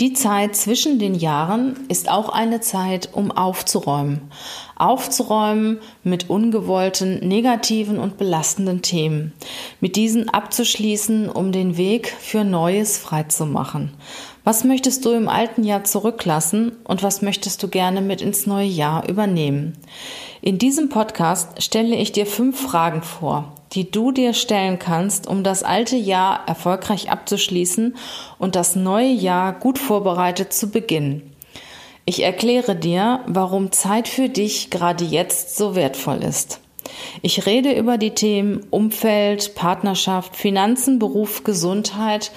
Die Zeit zwischen den Jahren ist auch eine Zeit, um aufzuräumen. Aufzuräumen mit ungewollten, negativen und belastenden Themen. Mit diesen abzuschließen, um den Weg für Neues freizumachen. Was möchtest du im alten Jahr zurücklassen und was möchtest du gerne mit ins neue Jahr übernehmen? In diesem Podcast stelle ich dir fünf Fragen vor, die du dir stellen kannst, um das alte Jahr erfolgreich abzuschließen und das neue Jahr gut vorbereitet zu beginnen. Ich erkläre dir, warum Zeit für dich gerade jetzt so wertvoll ist. Ich rede über die Themen Umfeld, Partnerschaft, Finanzen, Beruf, Gesundheit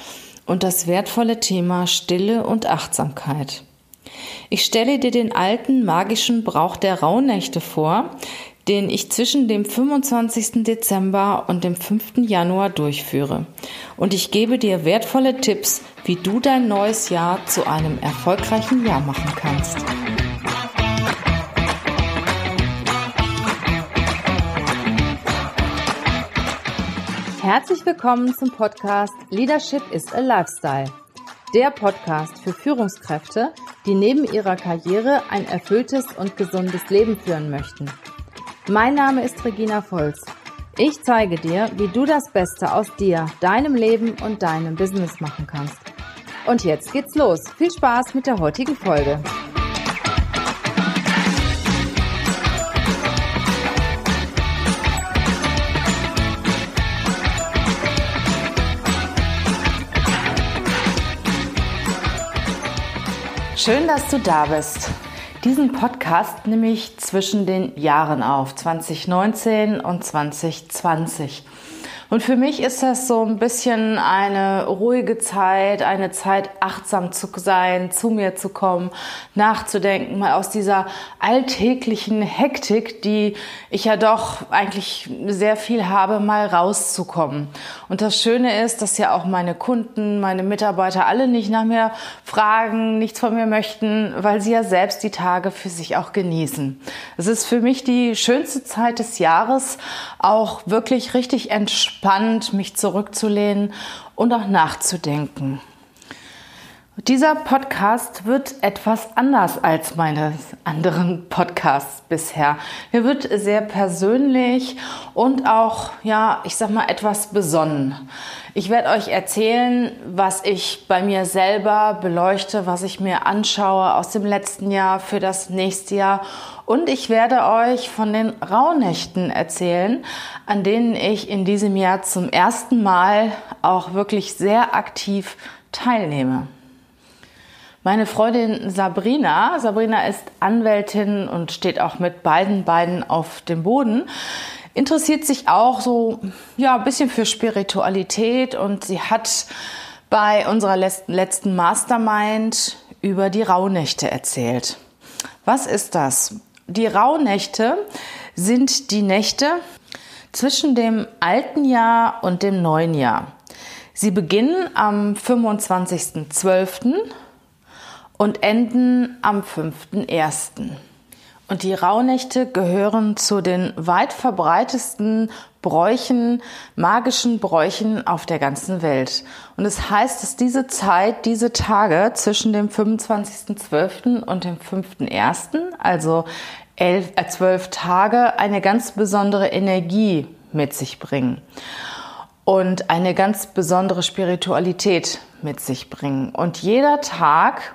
und das wertvolle Thema Stille und Achtsamkeit. Ich stelle dir den alten magischen Brauch der Rauhnächte vor, den ich zwischen dem 25. Dezember und dem 5. Januar durchführe. Und ich gebe dir wertvolle Tipps, wie du dein neues Jahr zu einem erfolgreichen Jahr machen kannst. Herzlich willkommen zum Podcast Leadership is a Lifestyle. Der Podcast für Führungskräfte, die neben ihrer Karriere ein erfülltes und gesundes Leben führen möchten. Mein Name ist Regina Volz. Ich zeige dir, wie du das Beste aus dir, deinem Leben und deinem Business machen kannst. Und jetzt geht's los. Viel Spaß mit der heutigen Folge. Schön, dass du da bist. Diesen Podcast nehme ich zwischen den Jahren auf, 2019 und 2020. Und für mich ist das so ein bisschen eine ruhige Zeit, eine Zeit achtsam zu sein, zu mir zu kommen, nachzudenken, mal aus dieser alltäglichen Hektik, die ich ja doch eigentlich sehr viel habe, mal rauszukommen. Und das Schöne ist, dass ja auch meine Kunden, meine Mitarbeiter alle nicht nach mir fragen, nichts von mir möchten, weil sie ja selbst die Tage für sich auch genießen. Es ist für mich die schönste Zeit des Jahres, auch wirklich richtig entspannt spannend, mich zurückzulehnen und auch nachzudenken. Dieser Podcast wird etwas anders als meine anderen Podcasts bisher. Er wird sehr persönlich und auch, ja, ich sag mal, etwas besonnen. Ich werde euch erzählen, was ich bei mir selber beleuchte, was ich mir anschaue aus dem letzten Jahr für das nächste Jahr. Und ich werde euch von den Rauhnächten erzählen, an denen ich in diesem Jahr zum ersten Mal auch wirklich sehr aktiv teilnehme. Meine Freundin Sabrina, Sabrina ist Anwältin und steht auch mit beiden Beinen auf dem Boden, interessiert sich auch so, ja, ein bisschen für Spiritualität und sie hat bei unserer letzten Mastermind über die Rauhnächte erzählt. Was ist das? Die Rauhnächte sind die Nächte zwischen dem alten Jahr und dem neuen Jahr. Sie beginnen am 25.12 und enden am 5.1. Und die Rauhnächte gehören zu den weit verbreitesten Bräuchen, magischen Bräuchen auf der ganzen Welt. Und es heißt, dass diese Zeit, diese Tage zwischen dem 25.12. und dem 5.1., also elf, äh, zwölf Tage, eine ganz besondere Energie mit sich bringen und eine ganz besondere Spiritualität mit sich bringen. Und jeder Tag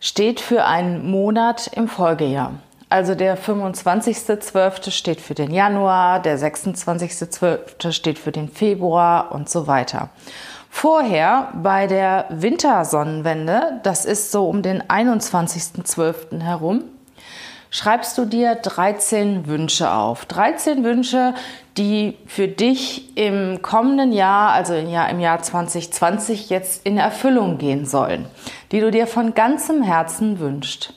steht für einen Monat im Folgejahr. Also der 25.12. steht für den Januar, der 26.12. steht für den Februar und so weiter. Vorher bei der Wintersonnenwende, das ist so um den 21.12. herum, schreibst du dir 13 Wünsche auf. 13 Wünsche, die für dich im kommenden Jahr, also im Jahr, im Jahr 2020 jetzt in Erfüllung gehen sollen, die du dir von ganzem Herzen wünschst.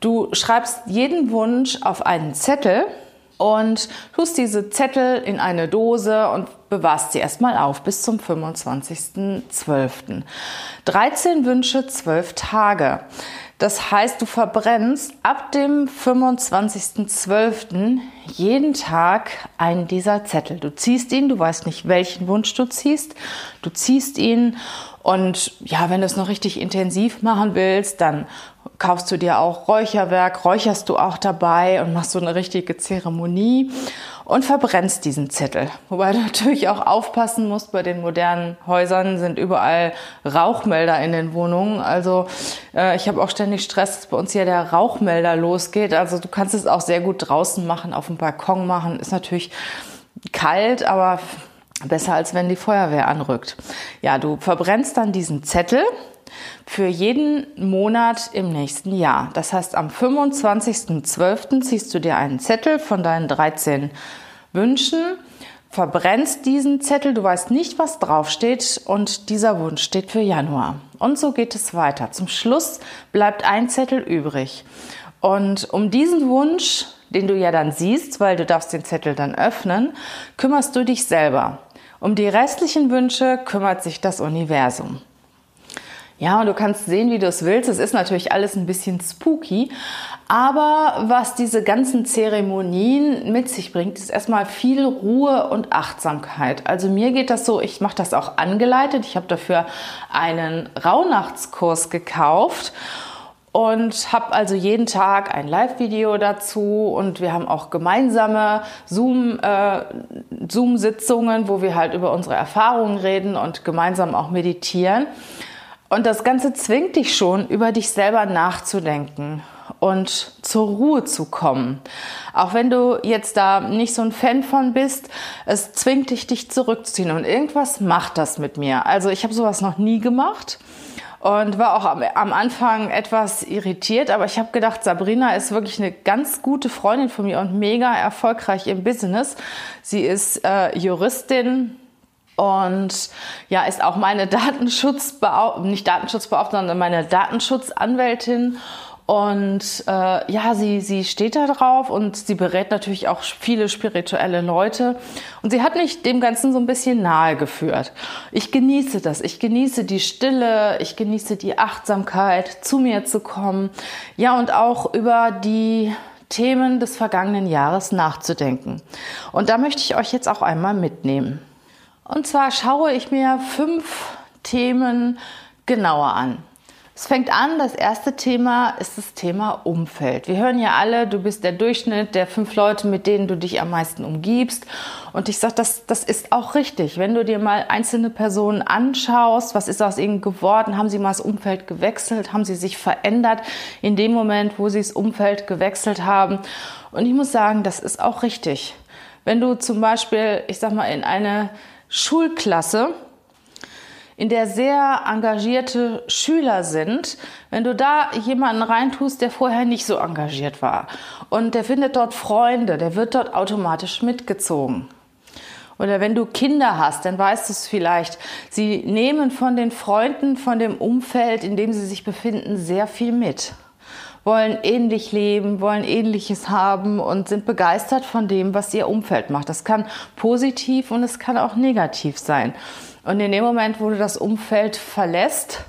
Du schreibst jeden Wunsch auf einen Zettel und tust diese Zettel in eine Dose und bewahrst sie erstmal auf bis zum 25.12. 13 Wünsche, 12 Tage. Das heißt, du verbrennst ab dem 25.12. jeden Tag einen dieser Zettel. Du ziehst ihn, du weißt nicht, welchen Wunsch du ziehst. Du ziehst ihn und ja, wenn du es noch richtig intensiv machen willst, dann kaufst du dir auch Räucherwerk, räucherst du auch dabei und machst so eine richtige Zeremonie und verbrennst diesen Zettel. Wobei du natürlich auch aufpassen musst, bei den modernen Häusern sind überall Rauchmelder in den Wohnungen. Also äh, ich habe auch ständig Stress, dass bei uns hier der Rauchmelder losgeht. Also du kannst es auch sehr gut draußen machen, auf dem Balkon machen. Ist natürlich kalt, aber besser als wenn die Feuerwehr anrückt. Ja, du verbrennst dann diesen Zettel für jeden Monat im nächsten Jahr. Das heißt, am 25.12. ziehst du dir einen Zettel von deinen 13 Wünschen, verbrennst diesen Zettel, du weißt nicht, was draufsteht und dieser Wunsch steht für Januar. Und so geht es weiter. Zum Schluss bleibt ein Zettel übrig. Und um diesen Wunsch, den du ja dann siehst, weil du darfst den Zettel dann öffnen, kümmerst du dich selber. Um die restlichen Wünsche kümmert sich das Universum. Ja, und du kannst sehen, wie du es willst. Es ist natürlich alles ein bisschen spooky. Aber was diese ganzen Zeremonien mit sich bringt, ist erstmal viel Ruhe und Achtsamkeit. Also mir geht das so, ich mache das auch angeleitet. Ich habe dafür einen Rauhnachtskurs gekauft und habe also jeden Tag ein Live-Video dazu und wir haben auch gemeinsame Zoom, äh, Zoom-Sitzungen, wo wir halt über unsere Erfahrungen reden und gemeinsam auch meditieren. Und das Ganze zwingt dich schon, über dich selber nachzudenken und zur Ruhe zu kommen. Auch wenn du jetzt da nicht so ein Fan von bist, es zwingt dich, dich zurückzuziehen. Und irgendwas macht das mit mir. Also ich habe sowas noch nie gemacht und war auch am, Anfang etwas irritiert, aber ich habe gedacht, Sabrina ist wirklich eine ganz gute Freundin von mir und mega erfolgreich im Business. Sie ist äh, Juristin, und ja, ist auch meine Datenschutzbeauftragte, nicht Datenschutzbeauftragte, sondern meine Datenschutzanwältin. Und äh, ja, sie, sie steht da drauf und sie berät natürlich auch viele spirituelle Leute. Und sie hat mich dem Ganzen so ein bisschen nahe geführt. Ich genieße das. Ich genieße die Stille. Ich genieße die Achtsamkeit, zu mir zu kommen. Ja, und auch über die Themen des vergangenen Jahres nachzudenken. Und da möchte ich euch jetzt auch einmal mitnehmen. Und zwar schaue ich mir fünf Themen genauer an. Es fängt an, das erste Thema ist das Thema Umfeld. Wir hören ja alle, du bist der Durchschnitt der fünf Leute, mit denen du dich am meisten umgibst. Und ich sage, das, das ist auch richtig. Wenn du dir mal einzelne Personen anschaust, was ist aus ihnen geworden? Haben sie mal das Umfeld gewechselt? Haben sie sich verändert in dem Moment, wo sie das Umfeld gewechselt haben? Und ich muss sagen, das ist auch richtig. Wenn du zum Beispiel, ich sag mal, in eine Schulklasse, in der sehr engagierte Schüler sind, wenn du da jemanden reintust, der vorher nicht so engagiert war und der findet dort Freunde, der wird dort automatisch mitgezogen. Oder wenn du Kinder hast, dann weißt du es vielleicht. Sie nehmen von den Freunden, von dem Umfeld, in dem sie sich befinden, sehr viel mit wollen ähnlich leben, wollen ähnliches haben und sind begeistert von dem, was ihr Umfeld macht. Das kann positiv und es kann auch negativ sein. Und in dem Moment, wo du das Umfeld verlässt,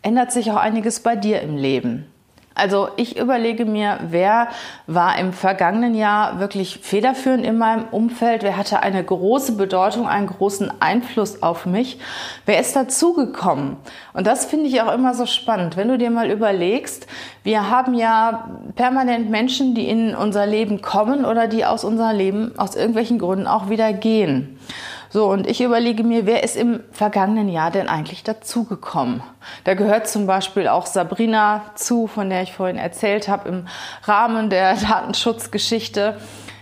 ändert sich auch einiges bei dir im Leben. Also ich überlege mir, wer war im vergangenen Jahr wirklich federführend in meinem Umfeld, wer hatte eine große Bedeutung, einen großen Einfluss auf mich, wer ist dazugekommen. Und das finde ich auch immer so spannend, wenn du dir mal überlegst, wir haben ja permanent Menschen, die in unser Leben kommen oder die aus unser Leben aus irgendwelchen Gründen auch wieder gehen. So, und ich überlege mir, wer ist im vergangenen Jahr denn eigentlich dazugekommen? Da gehört zum Beispiel auch Sabrina zu, von der ich vorhin erzählt habe, im Rahmen der Datenschutzgeschichte.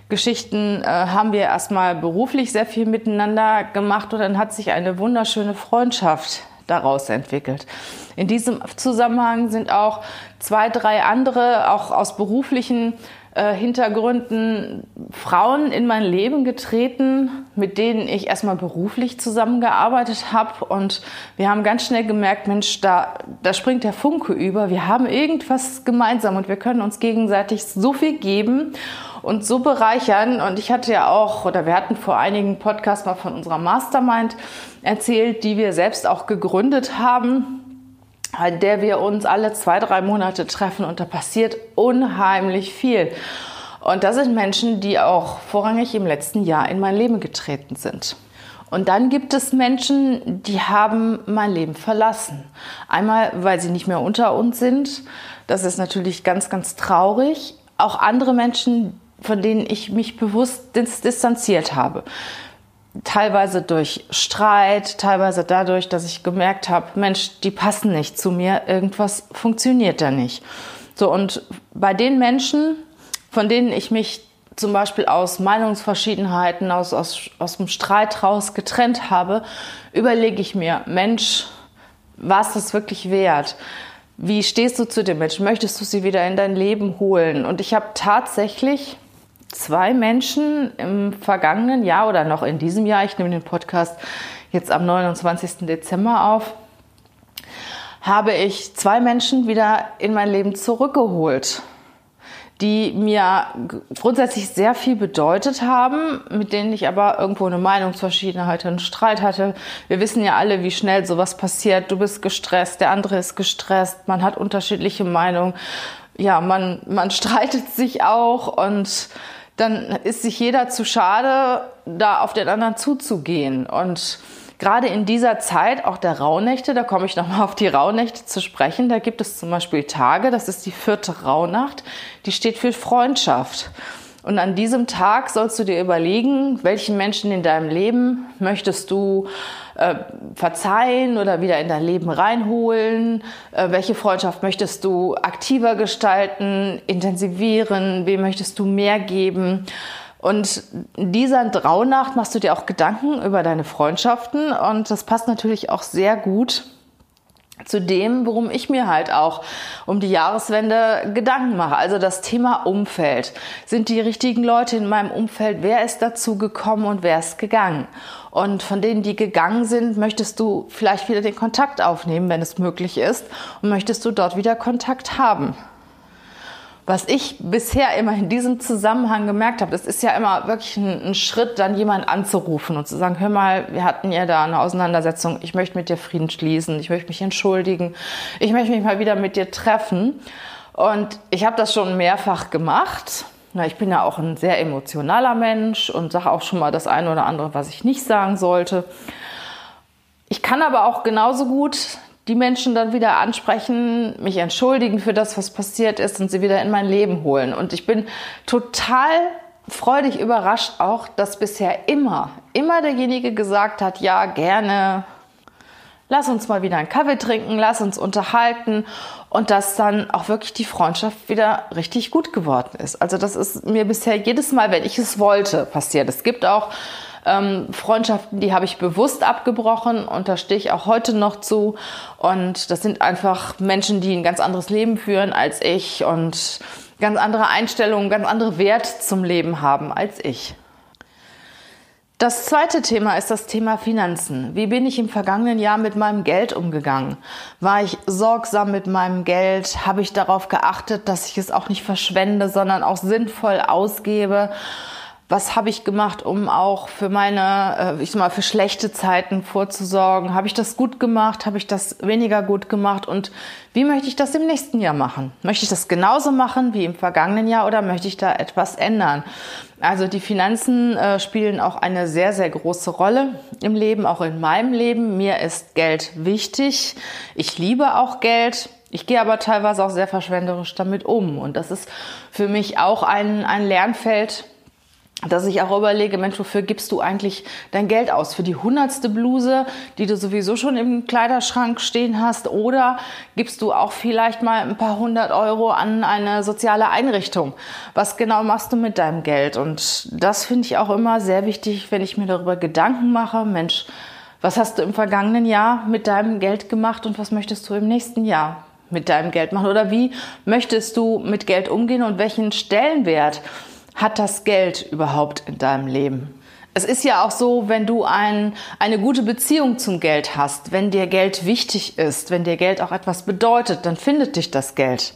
Geschichten äh, haben wir erstmal beruflich sehr viel miteinander gemacht und dann hat sich eine wunderschöne Freundschaft daraus entwickelt. In diesem Zusammenhang sind auch zwei, drei andere, auch aus beruflichen äh, Hintergründen Frauen in mein Leben getreten, mit denen ich erstmal beruflich zusammengearbeitet habe. Und wir haben ganz schnell gemerkt, Mensch, da, da springt der Funke über. Wir haben irgendwas gemeinsam und wir können uns gegenseitig so viel geben und so bereichern. Und ich hatte ja auch, oder wir hatten vor einigen Podcasts mal von unserer Mastermind erzählt, die wir selbst auch gegründet haben in der wir uns alle zwei, drei Monate treffen und da passiert unheimlich viel. Und das sind Menschen, die auch vorrangig im letzten Jahr in mein Leben getreten sind. Und dann gibt es Menschen, die haben mein Leben verlassen. Einmal, weil sie nicht mehr unter uns sind. Das ist natürlich ganz, ganz traurig. Auch andere Menschen, von denen ich mich bewusst distanziert habe teilweise durch Streit, teilweise dadurch, dass ich gemerkt habe, Mensch, die passen nicht zu mir, irgendwas funktioniert da nicht. So, und bei den Menschen, von denen ich mich zum Beispiel aus Meinungsverschiedenheiten, aus, aus, aus dem Streit raus getrennt habe, überlege ich mir, Mensch, was ist das wirklich wert? Wie stehst du zu dem Menschen? Möchtest du sie wieder in dein Leben holen? Und ich habe tatsächlich zwei Menschen im vergangenen Jahr oder noch in diesem Jahr, ich nehme den Podcast jetzt am 29. Dezember auf, habe ich zwei Menschen wieder in mein Leben zurückgeholt, die mir grundsätzlich sehr viel bedeutet haben, mit denen ich aber irgendwo eine Meinungsverschiedenheit, einen Streit hatte. Wir wissen ja alle, wie schnell sowas passiert. Du bist gestresst, der andere ist gestresst, man hat unterschiedliche Meinungen. Ja, man, man streitet sich auch und dann ist sich jeder zu schade, da auf den anderen zuzugehen. Und gerade in dieser Zeit, auch der Rauhnächte, da komme ich nochmal auf die Rauhnächte zu sprechen, da gibt es zum Beispiel Tage, das ist die vierte Rauhnacht, die steht für Freundschaft. Und an diesem Tag sollst du dir überlegen, welchen Menschen in deinem Leben möchtest du äh, verzeihen oder wieder in dein Leben reinholen? Äh, welche Freundschaft möchtest du aktiver gestalten, intensivieren? Wem möchtest du mehr geben? Und in dieser Rauhnacht machst du dir auch Gedanken über deine Freundschaften und das passt natürlich auch sehr gut zu dem, worum ich mir halt auch um die Jahreswende Gedanken mache. Also das Thema Umfeld. Sind die richtigen Leute in meinem Umfeld? Wer ist dazu gekommen und wer ist gegangen? Und von denen, die gegangen sind, möchtest du vielleicht wieder den Kontakt aufnehmen, wenn es möglich ist. Und möchtest du dort wieder Kontakt haben? Was ich bisher immer in diesem Zusammenhang gemerkt habe, das ist ja immer wirklich ein, ein, Schritt, dann jemanden anzurufen und zu sagen, hör mal, wir hatten ja da eine Auseinandersetzung, ich möchte mit dir Frieden schließen, ich möchte mich entschuldigen, ich möchte mich mal wieder mit dir treffen. Und ich habe das schon mehrfach gemacht. Na, ich bin ja auch ein sehr emotionaler Mensch und sage auch schon mal das eine oder andere, was ich nicht sagen sollte. Ich kann aber auch genauso gut die Menschen dann wieder ansprechen, mich entschuldigen für das, was passiert ist und sie wieder in mein Leben holen. Und ich bin total freudig überrascht auch, dass bisher immer, immer derjenige gesagt hat, ja, gerne, lass uns mal wieder einen Kaffee trinken, lass uns unterhalten und dass dann auch wirklich die Freundschaft wieder richtig gut geworden ist. Also das ist mir bisher jedes Mal, wenn ich es wollte, passiert. Es gibt auch ähm, Freundschaften, die habe ich bewusst abgebrochen und da stehe ich auch heute noch zu. Und das sind einfach Menschen, die ein ganz anderes Leben führen als ich und ganz andere Einstellungen, ganz andere Wert zum Leben haben als ich. Das zweite Thema ist das Thema Finanzen. Wie bin ich im vergangenen Jahr mit meinem Geld umgegangen? War ich sorgsam mit meinem Geld? Habe ich darauf geachtet, dass ich es auch nicht verschwende, sondern auch sinnvoll ausgebe? Was habe ich gemacht, um auch für meine, äh, ich sag mal, für schlechte Zeiten vorzusorgen? Habe ich das gut gemacht? Habe ich das weniger gut gemacht? Und wie möchte ich das im nächsten Jahr machen? Möchte ich das genauso machen wie im vergangenen Jahr oder möchte ich da etwas ändern? Also die Finanzen äh, spielen auch eine sehr, sehr große Rolle im Leben, auch in meinem Leben. Mir ist Geld wichtig. Ich liebe auch Geld. Ich gehe aber teilweise auch sehr verschwenderisch damit um. Und das ist für mich auch ein, ein Lernfeld, dass ich auch überlege, Mensch, wofür gibst du eigentlich dein Geld aus? Für die hundertste Bluse, die du sowieso schon im Kleiderschrank stehen hast? Oder gibst du auch vielleicht mal ein paar hundert Euro an eine soziale Einrichtung? Was genau machst du mit deinem Geld? Und das finde ich auch immer sehr wichtig, wenn ich mir darüber Gedanken mache. Mensch, was hast du im vergangenen Jahr mit deinem Geld gemacht und was möchtest du im nächsten Jahr mit deinem Geld machen oder wie möchtest du mit Geld umgehen und welchen Stellenwert hat das Geld überhaupt in deinem Leben? Es ist ja auch so, wenn du ein, eine gute Beziehung zum Geld hast, wenn dir Geld wichtig ist, wenn dir Geld auch etwas bedeutet, dann findet dich das Geld.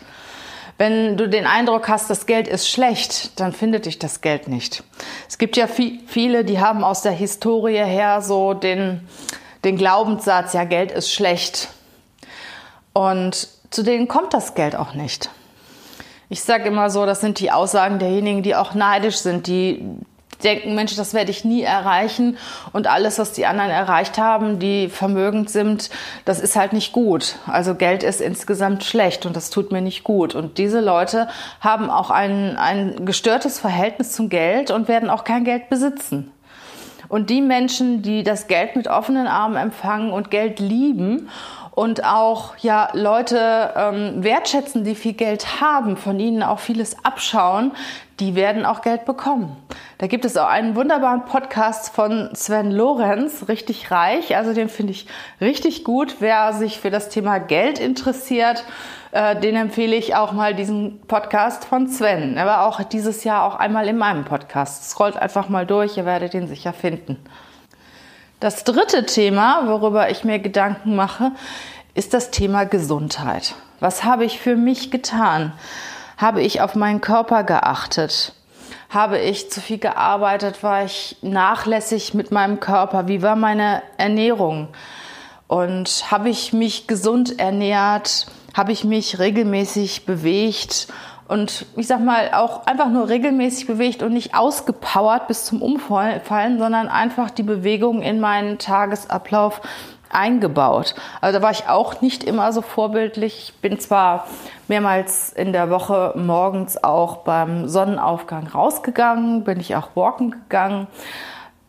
Wenn du den Eindruck hast, das Geld ist schlecht, dann findet dich das Geld nicht. Es gibt ja viele, die haben aus der Historie her so den, den Glaubenssatz, ja, Geld ist schlecht. Und zu denen kommt das Geld auch nicht. Ich sage immer so, das sind die Aussagen derjenigen, die auch neidisch sind, die denken, Mensch, das werde ich nie erreichen und alles, was die anderen erreicht haben, die vermögend sind, das ist halt nicht gut. Also Geld ist insgesamt schlecht und das tut mir nicht gut. Und diese Leute haben auch ein, ein gestörtes Verhältnis zum Geld und werden auch kein Geld besitzen. Und die Menschen, die das Geld mit offenen Armen empfangen und Geld lieben und auch ja Leute ähm, wertschätzen, die viel Geld haben, von ihnen auch vieles abschauen, die werden auch Geld bekommen. Da gibt es auch einen wunderbaren Podcast von Sven Lorenz, richtig reich. Also den finde ich richtig gut. Wer sich für das Thema Geld interessiert, äh, den empfehle ich auch mal diesen Podcast von Sven. Er war auch dieses Jahr auch einmal in meinem Podcast. Scrollt einfach mal durch, ihr werdet ihn sicher finden. Das dritte Thema, worüber ich mir Gedanken mache, ist das Thema Gesundheit. Was habe ich für mich getan? Habe ich auf meinen Körper geachtet? Habe ich zu viel gearbeitet? War ich nachlässig mit meinem Körper? Wie war meine Ernährung? Und habe ich mich gesund ernährt? Habe ich mich regelmäßig bewegt? Und ich sag mal, auch einfach nur regelmäßig bewegt und nicht ausgepowert bis zum Umfallen, sondern einfach die Bewegung in meinen Tagesablauf eingebaut. Also da war ich auch nicht immer so vorbildlich. Ich bin zwar mehrmals in der Woche morgens auch beim Sonnenaufgang rausgegangen, bin ich auch walken gegangen.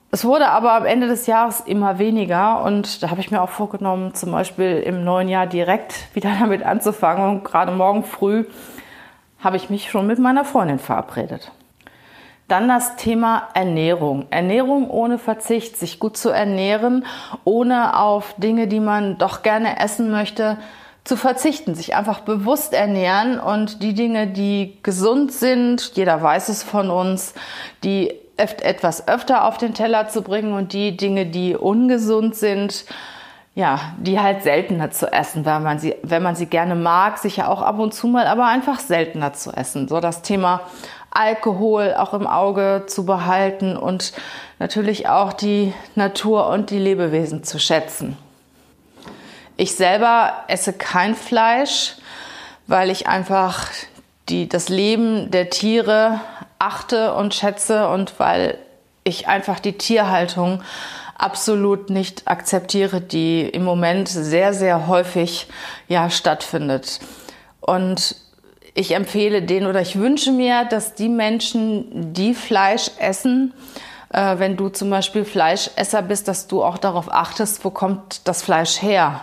Es wurde aber am Ende des Jahres immer weniger und da habe ich mir auch vorgenommen, zum Beispiel im neuen Jahr direkt wieder damit anzufangen. Und gerade morgen früh habe ich mich schon mit meiner Freundin verabredet. Dann das Thema Ernährung. Ernährung ohne Verzicht, sich gut zu ernähren, ohne auf Dinge, die man doch gerne essen möchte, zu verzichten, sich einfach bewusst ernähren und die Dinge, die gesund sind, jeder weiß es von uns, die etwas öfter auf den Teller zu bringen und die Dinge, die ungesund sind, ja, die halt seltener zu essen, weil man sie, wenn man sie gerne mag, sicher auch ab und zu mal, aber einfach seltener zu essen. So das Thema Alkohol auch im Auge zu behalten und natürlich auch die Natur und die Lebewesen zu schätzen. Ich selber esse kein Fleisch, weil ich einfach die, das Leben der Tiere achte und schätze und weil ich einfach die Tierhaltung absolut nicht akzeptiere, die im Moment sehr, sehr häufig ja stattfindet. Und ich empfehle den oder ich wünsche mir, dass die Menschen, die Fleisch essen, äh, wenn du zum Beispiel Fleischesser bist, dass du auch darauf achtest, wo kommt das Fleisch her?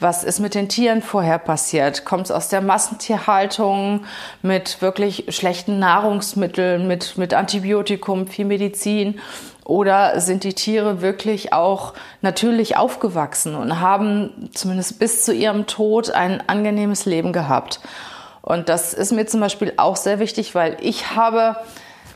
Was ist mit den Tieren vorher passiert? Kommt es aus der Massentierhaltung mit wirklich schlechten Nahrungsmitteln, mit, mit Antibiotikum, viel Medizin? Oder sind die Tiere wirklich auch natürlich aufgewachsen und haben zumindest bis zu ihrem Tod ein angenehmes Leben gehabt? Und das ist mir zum Beispiel auch sehr wichtig, weil ich habe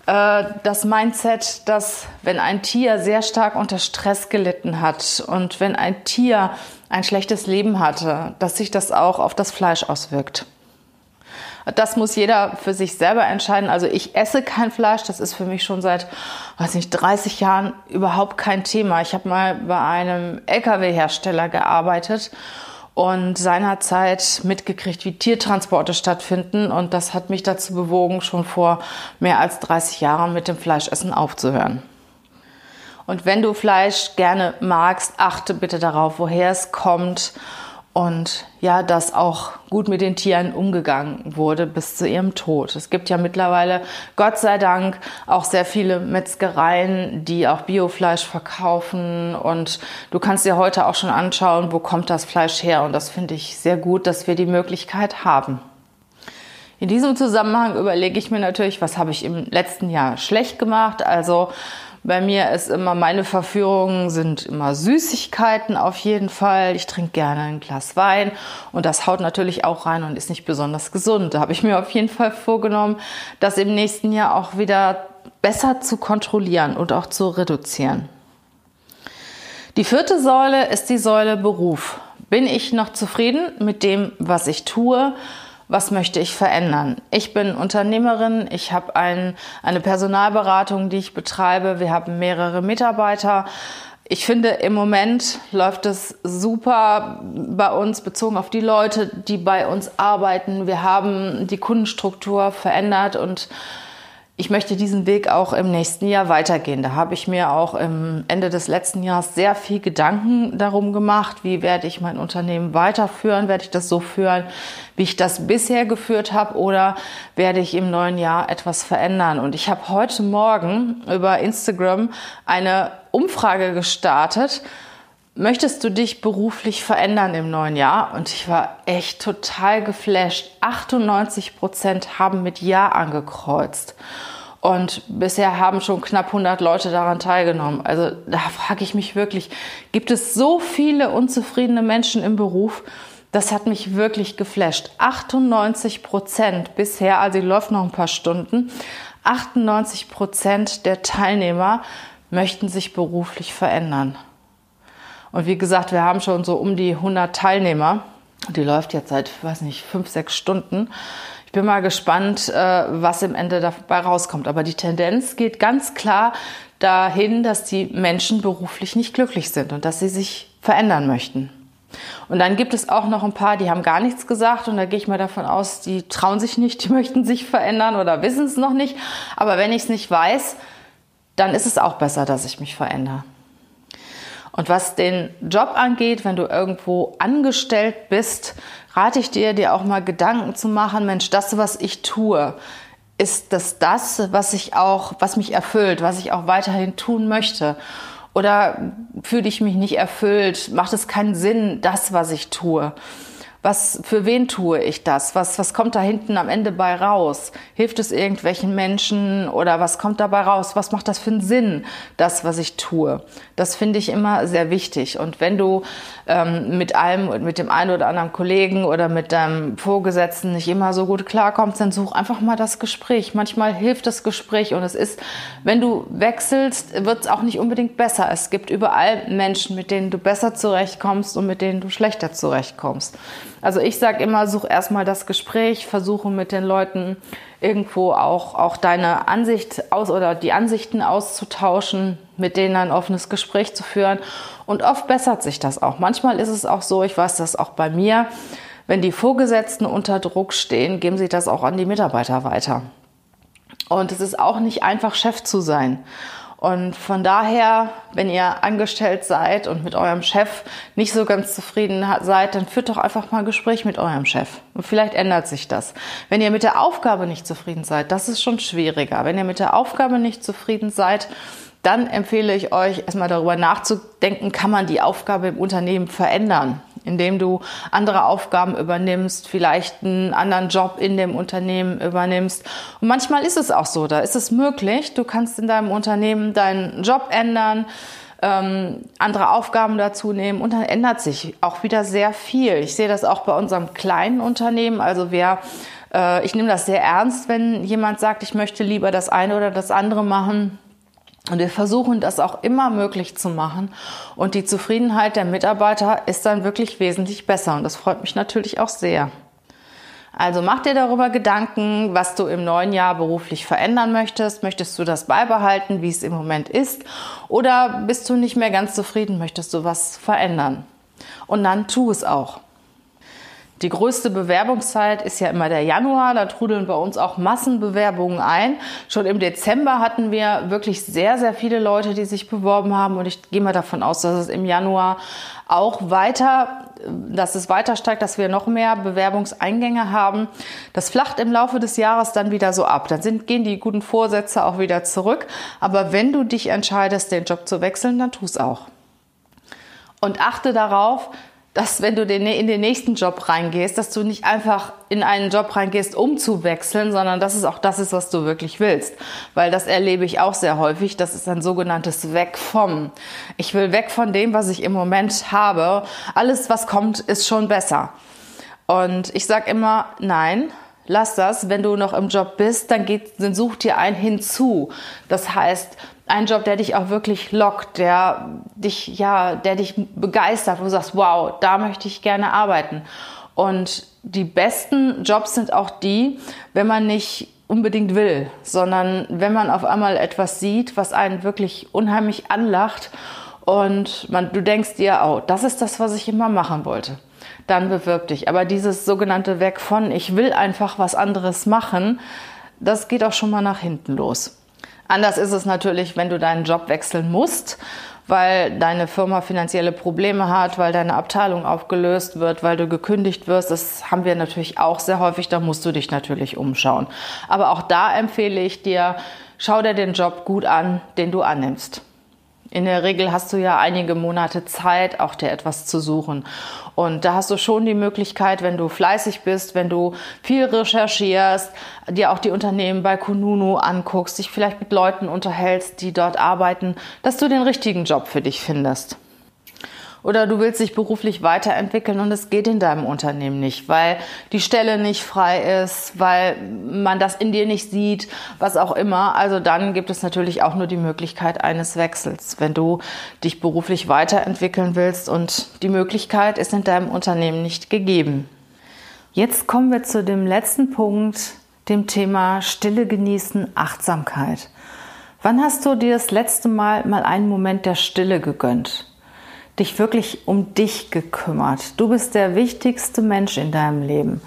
äh, das Mindset, dass wenn ein Tier sehr stark unter Stress gelitten hat und wenn ein Tier ein schlechtes Leben hatte, dass sich das auch auf das Fleisch auswirkt. Das muss jeder für sich selber entscheiden. Also ich esse kein Fleisch, das ist für mich schon seit, weiß nicht, 30 Jahren überhaupt kein Thema. Ich habe mal bei einem Lkw-Hersteller gearbeitet und seinerzeit mitgekriegt, wie Tiertransporte stattfinden. Und das hat mich dazu bewogen, schon vor mehr als 30 Jahren mit dem Fleischessen aufzuhören. Und wenn du Fleisch gerne magst, achte bitte darauf, woher es kommt und ja, dass auch gut mit den Tieren umgegangen wurde bis zu ihrem Tod. Es gibt ja mittlerweile, Gott sei Dank, auch sehr viele Metzgereien, die auch Biofleisch verkaufen und du kannst dir heute auch schon anschauen, wo kommt das Fleisch her und das finde ich sehr gut, dass wir die Möglichkeit haben. In diesem Zusammenhang überlege ich mir natürlich, was habe ich im letzten Jahr schlecht gemacht, also Bei mir ist immer, meine Verführungen sind immer Süßigkeiten auf jeden Fall. Ich trinke gerne ein Glas Wein und das haut natürlich auch rein und ist nicht besonders gesund. Da habe ich mir auf jeden Fall vorgenommen, das im nächsten Jahr auch wieder besser zu kontrollieren und auch zu reduzieren. Die vierte Säule ist die Säule Beruf. Bin ich noch zufrieden mit dem, was ich tue? Was möchte ich verändern. Ich bin Unternehmerin, ich habe ein, eine Personalberatung, die ich betreibe, wir haben mehrere Mitarbeiter. Ich finde, im Moment läuft es super bei uns bezogen auf die Leute, die bei uns arbeiten. Wir haben die Kundenstruktur verändert und ich möchte diesen Weg auch im nächsten Jahr weitergehen. Da habe ich mir auch im Ende des letzten Jahres sehr viel Gedanken darum gemacht, wie werde ich mein Unternehmen weiterführen, werde ich das so führen, wie ich das bisher geführt habe oder werde ich im neuen Jahr etwas verändern. Und ich habe heute Morgen über Instagram eine Umfrage gestartet, möchtest du dich beruflich verändern im neuen Jahr? Und ich war echt total geflasht. 98 Prozent haben mit Ja angekreuzt. Und bisher haben schon knapp 100 Leute daran teilgenommen. Also da frage ich mich wirklich, gibt es so viele unzufriedene Menschen im Beruf? Das hat mich wirklich geflasht. 98 Prozent bisher, also die läuft noch ein paar Stunden, 98 Prozent der Teilnehmer möchten sich beruflich verändern. Und wie gesagt, wir haben schon so um die 100 Teilnehmer. Die läuft jetzt seit, weiß nicht, fünf, sechs Stunden. Ich bin mal gespannt, äh, was im Ende dabei rauskommt. Aber die Tendenz geht ganz klar dahin, dass die Menschen beruflich nicht glücklich sind und dass sie sich verändern möchten. Und dann gibt es auch noch ein paar, die haben gar nichts gesagt und da gehe ich mal davon aus, die trauen sich nicht, die möchten sich verändern oder wissen es noch nicht. Aber wenn ich es nicht weiß, dann ist es auch besser, dass ich mich verändere. Und was den Job angeht, wenn du irgendwo angestellt bist, rate ich dir, dir auch mal Gedanken zu machen, Mensch, das, was ich tue, ist das das, was ich auch, was mich erfüllt, was ich auch weiterhin tun möchte? Oder fühle ich mich nicht erfüllt? Macht es keinen Sinn, das, was ich tue? was, für wen tue ich das? Was, was kommt da hinten am Ende bei raus? Hilft es irgendwelchen Menschen oder was kommt dabei raus? Was macht das für einen Sinn, das, was ich tue? Das finde ich immer sehr wichtig. Und wenn du ähm, mit einem, mit dem einen oder anderen Kollegen oder mit deinem Vorgesetzten nicht immer so gut klarkommst, dann such einfach mal das Gespräch. Manchmal hilft das Gespräch und es ist, wenn du wechselst, wird es auch nicht unbedingt besser. Es gibt überall Menschen, mit denen du besser zurechtkommst und mit denen du schlechter zurechtkommst. Also ich sage immer, such erstmal das Gespräch, versuche mit den Leuten irgendwo auch, auch deine Ansicht aus oder die Ansichten auszutauschen, mit denen ein offenes Gespräch zu führen. Und oft bessert sich das auch. Manchmal ist es auch so, ich weiß das auch bei mir, wenn die Vorgesetzten unter Druck stehen, geben sie das auch an die Mitarbeiter weiter. Und es ist auch nicht einfach, Chef zu sein. Und von daher, wenn ihr angestellt seid und mit eurem Chef nicht so ganz zufrieden seid, dann führt doch einfach mal ein Gespräch mit eurem Chef. Und vielleicht ändert sich das. Wenn ihr mit der Aufgabe nicht zufrieden seid, das ist schon schwieriger. Wenn ihr mit der Aufgabe nicht zufrieden seid, dann empfehle ich euch erstmal darüber nachzudenken, kann man die Aufgabe im Unternehmen verändern? indem du andere Aufgaben übernimmst, vielleicht einen anderen Job in dem Unternehmen übernimmst. Und manchmal ist es auch so, da ist es möglich, du kannst in deinem Unternehmen deinen Job ändern, ähm, andere Aufgaben dazu nehmen und dann ändert sich auch wieder sehr viel. Ich sehe das auch bei unserem kleinen Unternehmen. Also wer äh, ich nehme das sehr ernst, wenn jemand sagt, ich möchte lieber das eine oder das andere machen und wir versuchen das auch immer möglich zu machen. Und die Zufriedenheit der Mitarbeiter ist dann wirklich wesentlich besser. Und das freut mich natürlich auch sehr. Also mach dir darüber Gedanken, was du im neuen Jahr beruflich verändern möchtest. Möchtest du das beibehalten, wie es im Moment ist? Oder bist du nicht mehr ganz zufrieden, möchtest du was verändern? Und dann tu es auch. Die größte Bewerbungszeit ist ja immer der Januar. Da trudeln bei uns auch Massenbewerbungen ein. Schon im Dezember hatten wir wirklich sehr, sehr viele Leute, die sich beworben haben. Und ich gehe mal davon aus, dass es im Januar auch weiter, dass es weiter steigt, dass wir noch mehr Bewerbungseingänge haben. Das flacht im Laufe des Jahres dann wieder so ab. Dann sind, gehen die guten Vorsätze auch wieder zurück. Aber wenn du dich entscheidest, den Job zu wechseln, dann tu es auch. Und achte darauf, dass wenn du in den nächsten Job reingehst, dass du nicht einfach in einen Job reingehst, um zu wechseln, sondern dass es auch das ist, was du wirklich willst. Weil das erlebe ich auch sehr häufig. Das ist ein sogenanntes Weg vom. Ich will weg von dem, was ich im Moment habe. Alles, was kommt, ist schon besser. Und ich sage immer, nein, lass das. Wenn du noch im Job bist, dann, geht, dann such dir einen hinzu. Das heißt, ein Job, der dich auch wirklich lockt, der dich, ja, der dich begeistert, wo du sagst, wow, da möchte ich gerne arbeiten. Und die besten Jobs sind auch die, wenn man nicht unbedingt will, sondern wenn man auf einmal etwas sieht, was einen wirklich unheimlich anlacht und man, du denkst dir, oh, das ist das, was ich immer machen wollte. Dann bewirb dich. Aber dieses sogenannte Weg von, ich will einfach was anderes machen, das geht auch schon mal nach hinten los. Anders ist es natürlich, wenn du deinen Job wechseln musst, weil deine Firma finanzielle Probleme hat, weil deine Abteilung aufgelöst wird, weil du gekündigt wirst. Das haben wir natürlich auch sehr häufig. Da musst du dich natürlich umschauen. Aber auch da empfehle ich dir, schau dir den Job gut an, den du annimmst. In der Regel hast du ja einige Monate Zeit, auch dir etwas zu suchen. Und da hast du schon die Möglichkeit, wenn du fleißig bist, wenn du viel recherchierst, dir auch die Unternehmen bei Kununu anguckst, dich vielleicht mit Leuten unterhältst, die dort arbeiten, dass du den richtigen Job für dich findest. Oder du willst dich beruflich weiterentwickeln und es geht in deinem Unternehmen nicht, weil die Stelle nicht frei ist, weil man das in dir nicht sieht, was auch immer. Also dann gibt es natürlich auch nur die Möglichkeit eines Wechsels, wenn du dich beruflich weiterentwickeln willst und die Möglichkeit ist in deinem Unternehmen nicht gegeben. Jetzt kommen wir zu dem letzten Punkt, dem Thema Stille genießen, Achtsamkeit. Wann hast du dir das letzte Mal mal einen Moment der Stille gegönnt? Dich wirklich um dich gekümmert. Du bist der wichtigste Mensch in deinem Leben.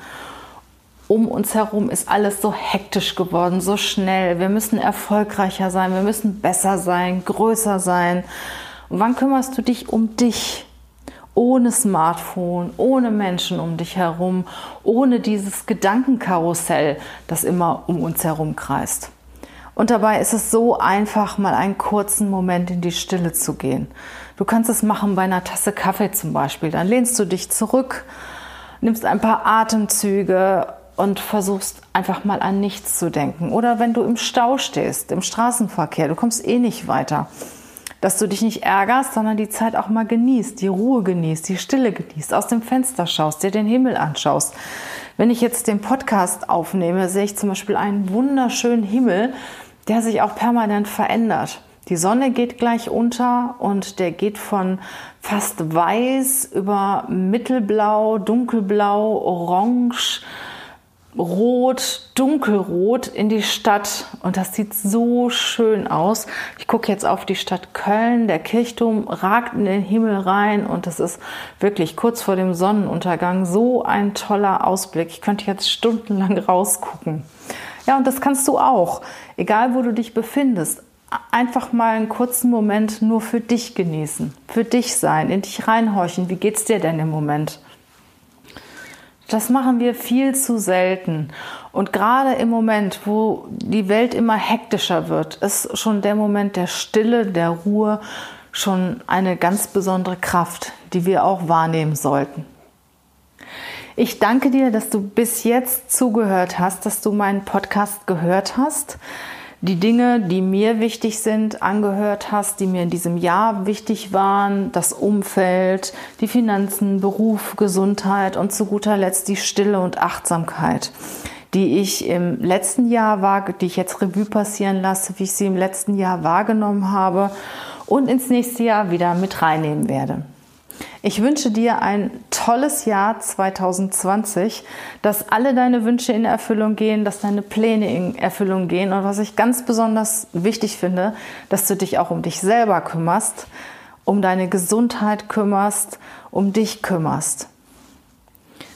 Um uns herum ist alles so hektisch geworden, so schnell. Wir müssen erfolgreicher sein, wir müssen besser sein, größer sein. Und wann kümmerst du dich um dich? Ohne Smartphone, ohne Menschen um dich herum, ohne dieses Gedankenkarussell, das immer um uns herum kreist. Und dabei ist es so einfach, mal einen kurzen Moment in die Stille zu gehen. Du kannst es machen bei einer Tasse Kaffee zum Beispiel. Dann lehnst du dich zurück, nimmst ein paar Atemzüge und versuchst einfach mal an nichts zu denken. Oder wenn du im Stau stehst, im Straßenverkehr, du kommst eh nicht weiter, dass du dich nicht ärgerst, sondern die Zeit auch mal genießt, die Ruhe genießt, die Stille genießt, aus dem Fenster schaust, dir den Himmel anschaust. Wenn ich jetzt den Podcast aufnehme, sehe ich zum Beispiel einen wunderschönen Himmel der sich auch permanent verändert. Die Sonne geht gleich unter und der geht von fast weiß über mittelblau, dunkelblau, orange, rot, dunkelrot in die Stadt und das sieht so schön aus. Ich gucke jetzt auf die Stadt Köln, der Kirchturm ragt in den Himmel rein und das ist wirklich kurz vor dem Sonnenuntergang so ein toller Ausblick. Ich könnte jetzt stundenlang rausgucken. Ja, und das kannst du auch, egal wo du dich befindest. Einfach mal einen kurzen Moment nur für dich genießen, für dich sein, in dich reinhorchen. Wie geht's dir denn im Moment? Das machen wir viel zu selten. Und gerade im Moment, wo die Welt immer hektischer wird, ist schon der Moment der Stille, der Ruhe schon eine ganz besondere Kraft, die wir auch wahrnehmen sollten. Ich danke dir, dass du bis jetzt zugehört hast, dass du meinen Podcast gehört hast, die Dinge, die mir wichtig sind, angehört hast, die mir in diesem Jahr wichtig waren, das Umfeld, die Finanzen, Beruf, Gesundheit und zu guter Letzt die Stille und Achtsamkeit, die ich im letzten Jahr war, die ich jetzt Revue passieren lasse, wie ich sie im letzten Jahr wahrgenommen habe und ins nächste Jahr wieder mit reinnehmen werde. Ich wünsche dir ein tolles Jahr 2020, dass alle deine Wünsche in Erfüllung gehen, dass deine Pläne in Erfüllung gehen. Und was ich ganz besonders wichtig finde, dass du dich auch um dich selber kümmerst, um deine Gesundheit kümmerst, um dich kümmerst.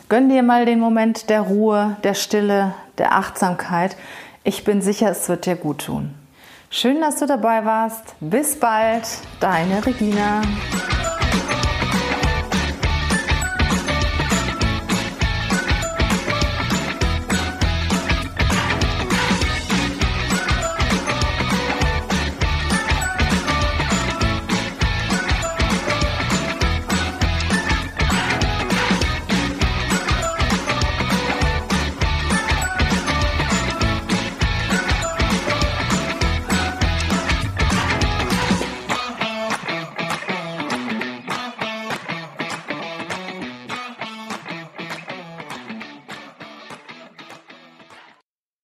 Gönn dir mal den Moment der Ruhe, der Stille, der Achtsamkeit. Ich bin sicher, es wird dir gut tun. Schön, dass du dabei warst. Bis bald, deine Regina.